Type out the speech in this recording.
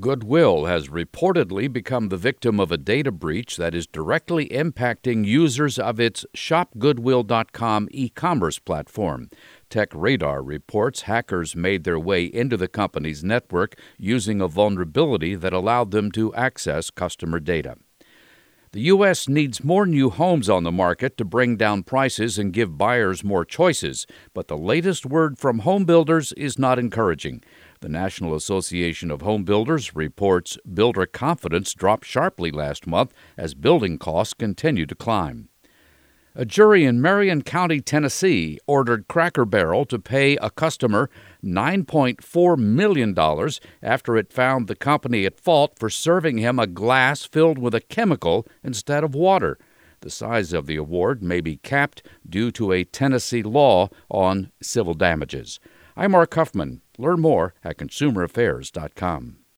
Goodwill has reportedly become the victim of a data breach that is directly impacting users of its shopgoodwill.com e commerce platform. TechRadar reports hackers made their way into the company's network using a vulnerability that allowed them to access customer data. The U.S. needs more new homes on the market to bring down prices and give buyers more choices, but the latest word from home builders is not encouraging. The National Association of Home Builders reports builder confidence dropped sharply last month as building costs continue to climb. A jury in Marion County, Tennessee, ordered Cracker Barrel to pay a customer $9.4 million after it found the company at fault for serving him a glass filled with a chemical instead of water. The size of the award may be capped due to a Tennessee law on civil damages. I'm Mark Huffman. Learn more at consumeraffairs.com.